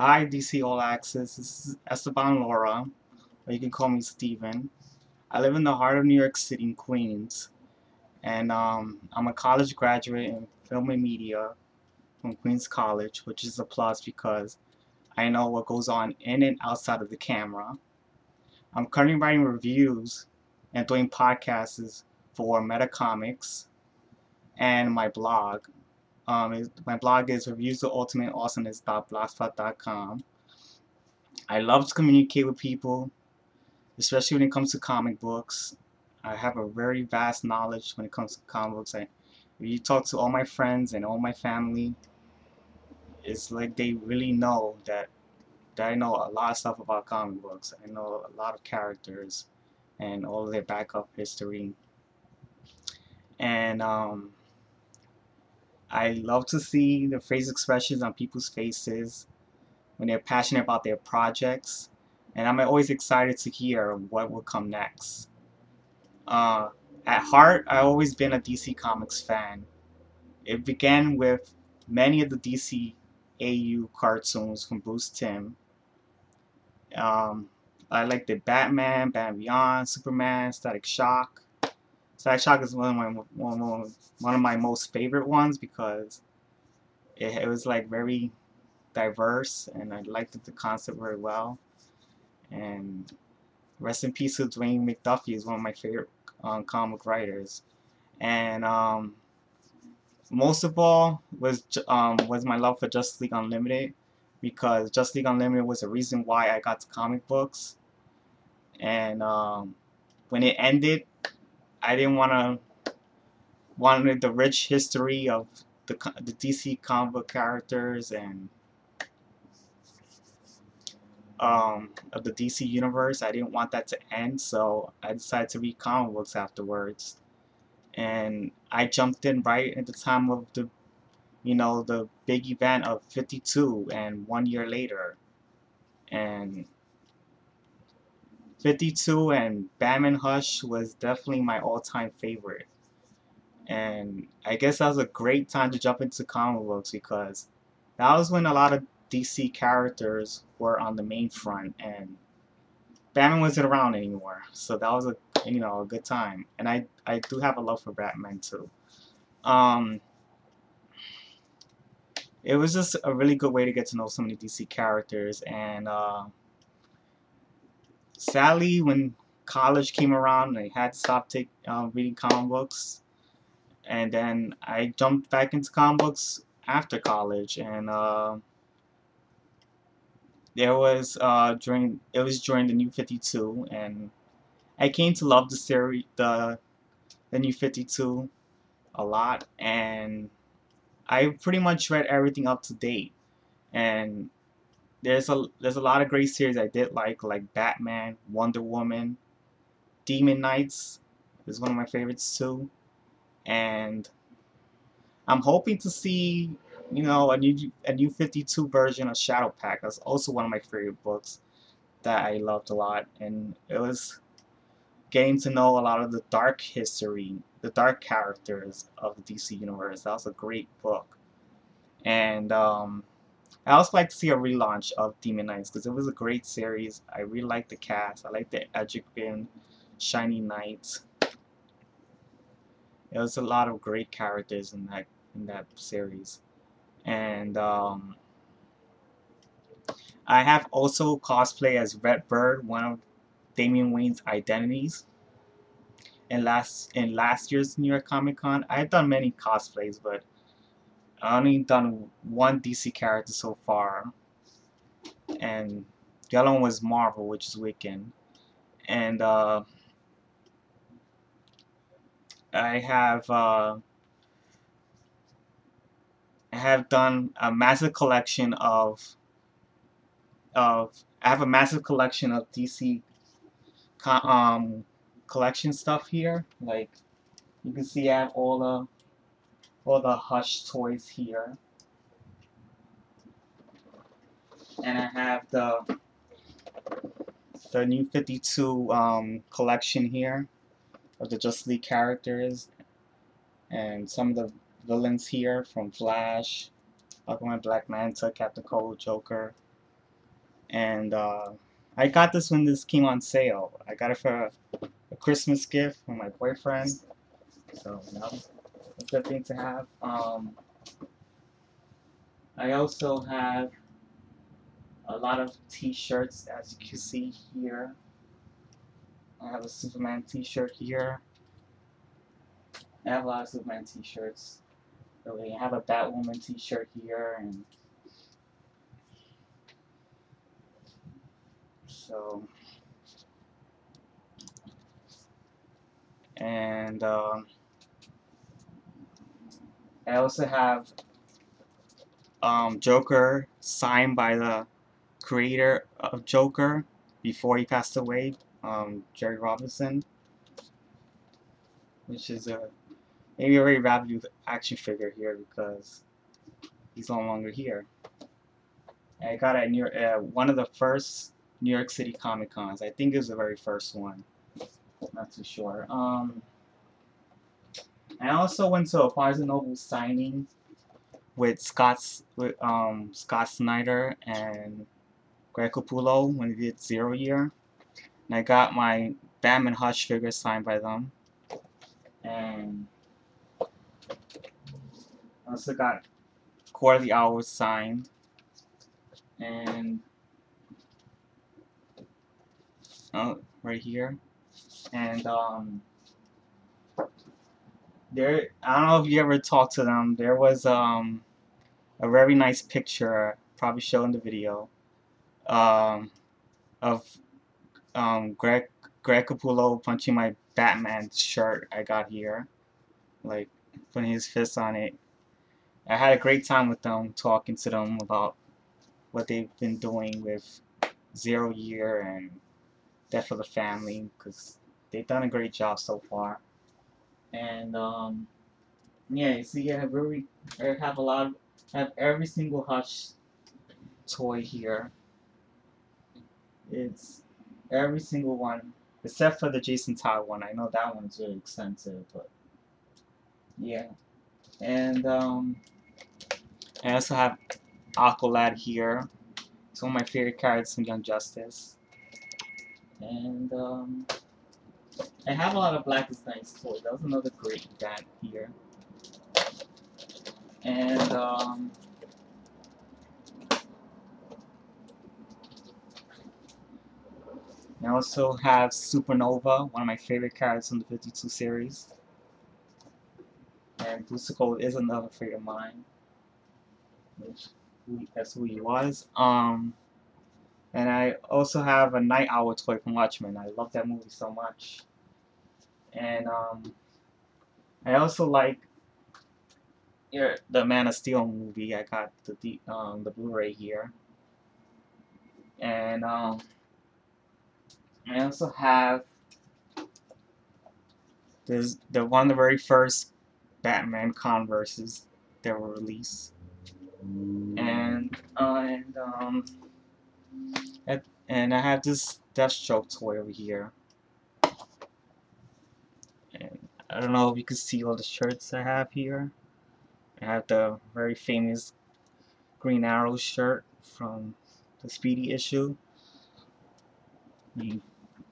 Hi, DC All Access. This is Esteban Laura, or you can call me Steven. I live in the heart of New York City, in Queens, and um, I'm a college graduate in film and media from Queens College, which is a plus because I know what goes on in and outside of the camera. I'm currently writing reviews and doing podcasts for Meta Comics and my blog. Um, my blog is reviewsofultimateawesomeness.blogspot.com. I love to communicate with people, especially when it comes to comic books. I have a very vast knowledge when it comes to comic books. I, when you talk to all my friends and all my family, it's like they really know that, that I know a lot of stuff about comic books. I know a lot of characters and all their backup history. And um, I love to see the face expressions on people's faces when they're passionate about their projects, and I'm always excited to hear what will come next. Uh, at heart, I've always been a DC Comics fan. It began with many of the DC AU cartoons from Bruce Timm. Um, I like the Batman, Batman Beyond, Superman, Static Shock, Static Shock is one of my one, one of my most favorite ones because it, it was like very diverse and I liked the concept very well. And rest in peace to Dwayne McDuffie is one of my favorite um, comic writers. And um, most of all was um, was my love for Justice League Unlimited because Justice League Unlimited was the reason why I got to comic books. And um, when it ended, I didn't want to wanted the rich history of the the DC comic characters and um, of the DC universe. I didn't want that to end, so I decided to read comic books afterwards. And I jumped in right at the time of the, you know, the big event of 52 and one year later. And 52 and Batman Hush was definitely my all-time favorite. And I guess that was a great time to jump into comic books because that was when a lot of DC characters were on the main front and Batman wasn't around anymore. So that was a you know a good time. And I I do have a love for Batman too. Um it was just a really good way to get to know so many DC characters and uh sadly, when college came around, I had to stop take, uh, reading comic books. And then I jumped back into comic books after college. And uh, there was uh, during it was during the New 52, and I came to love the series, the the New 52, a lot. And I pretty much read everything up to date. And there's a there's a lot of great series I did like like Batman, Wonder Woman, Demon Knights is one of my favorites too, and I'm hoping to see you know a new a new 52 version of Shadowpact. That's also one of my favorite books that I loved a lot, and it was getting to know a lot of the dark history, the dark characters of the DC universe. That was a great book, and um, I also like to see a relaunch of Demon Knights because it was a great series. I really like the cast. I like the Etrigan Shining Knights. There was a lot of great characters in that in that series, and um, I have also cosplay as Red Bird, one of Damian Wayne's identities. In last in last year's New York Comic Con, I've done many cosplays, but I only done one DC character so far, and the other one was Marvel, which is Wiccan, and uh, I have uh, I have done a massive collection of of I have a massive collection of DC um collection stuff here. Like you can see I have all the all the Hush toys here. And I have the the new 52 um, collection here of the Just League characters and some of the villains here from Flash, Aquaman, Black Manta, Captain Cold, Joker, and uh, I got this when this came on sale. I got it for a, a Christmas gift from my boyfriend, so that was a good thing to have. Um, I also have a lot of t-shirts as you can see here. I have a Superman t-shirt here. I have a lot of Superman t-shirts. Really, I have a Batwoman t-shirt here and so and um, I also have um, Joker signed by the creator of Joker before he passed away, um, Jerry Robinson, which is a maybe a very valued action figure here because he's no longer here. I got it near uh, one of the first New York City Comic Cons. I think it was the very first one. Not too sure. Um, I also went to a Barnes & Noble signing with Scott's with um Scott Snyder and Greg Capullo when they did Zero Year. And I got my Batman Hush figure signed by them. And I also got the Owls signed. And oh, right here. And um there I don't know if you ever talked to them. There was um a very nice picture, probably showing the video, um, of um, Greg Greg Capullo punching my Batman shirt I got here, like putting his fist on it. I had a great time with them, talking to them about what they've been doing with Zero Year and Death of the Family, because they've done a great job so far. And um, yeah, you see, I have very, I have a lot of have every single Hush toy here. It's every single one, except for the Jason Todd one. I know that one's really expensive, but yeah. And um, I also have Aqualad here. It's one of my favorite cards from Young Justice. And um, I have a lot of Blackest Nights toys. That was another great bat here and um, I also have Supernova, one of my favorite characters in the 52 series. And Booster is another favorite of mine. Which that's who he was. Um, and I also have a Nite Owl toy from Watchmen. I love that movie so much. And um, I also like the Man of Steel movie. I got the um, the Blu-ray here, and um, I also have this the one of the very first Batman Converses that were released, and uh, and um, and I have this Deathstroke toy over here. And I don't know if you can see all the shirts I have here. I have the very famous Green Arrow shirt from the Speedy issue. He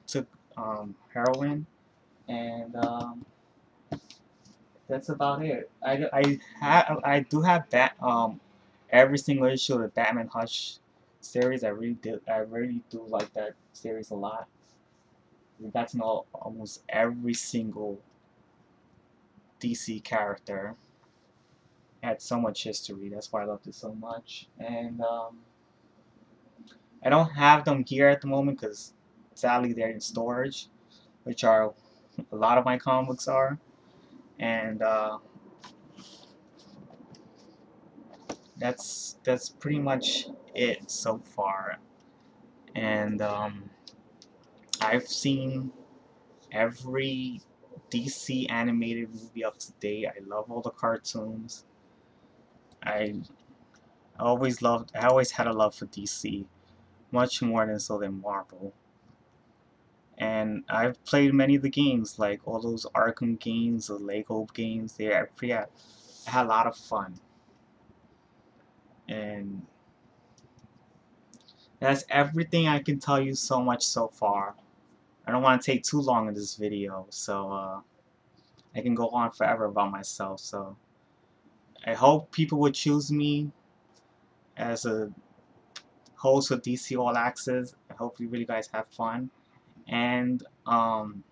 took um, heroin, and um, that's about it. I, I, ha I do have bat um, every single issue of Batman Hush series. I really did. I really do like that series a lot. To know almost every single DC character had so much history. That's why I loved it so much. And um, I don't have them here at the moment because sadly they're in storage, which are a lot of my comic books are. And uh, that's that's pretty much it so far. And um, I've seen every DC animated movie up to date. I love all the cartoons. I always loved, I always had a love for DC, much more than so than Marvel. And I've played many of the games, like all those Arkham games, the Lego games. They are pretty, I had a lot of fun. And That's everything I can tell you so much so far. I don't want to take too long in this video, so uh, I can go on forever about myself. So I hope people would choose me as a host for DC All Access. I hope you really guys have fun. And um,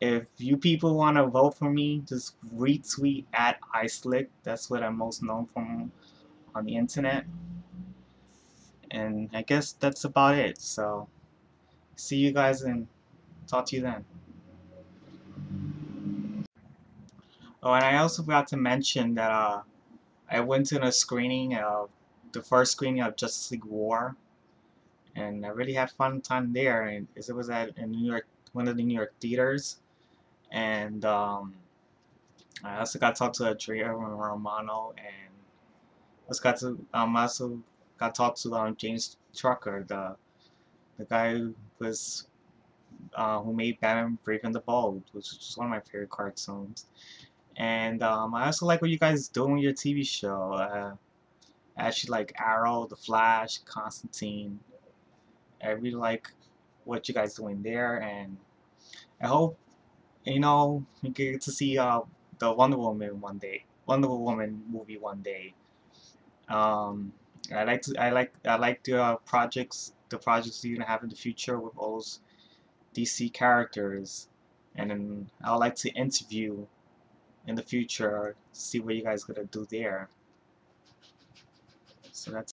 if you people want to vote for me, just retweet at iSlick. That's what I'm most known for on the internet. And I guess that's about it. So see you guys and talk to you then. Oh, and I also forgot to mention that uh, I went to a screening of the first screening of Justice League War, and I really had fun time there. And it was at in New York, one of the New York theaters, and um, I also got to talk to Andrea Romano, and also got to um, I also got to talk to um, James Tucker, the the guy who was uh, who made Batman Brave and the Bold, which is one of my favorite cartoons. And um, I also like what you guys do in your TV show. Uh, I actually like Arrow, The Flash, Constantine. I really like what you guys doing there, and I hope you know we get to see uh, the Wonder Woman one day, Wonder Woman movie one day. Um, I like to, I like, I like the uh, projects, the projects you're gonna have in the future with all those DC characters, and then I would like to interview in the future, see what you guys gonna do there. So that's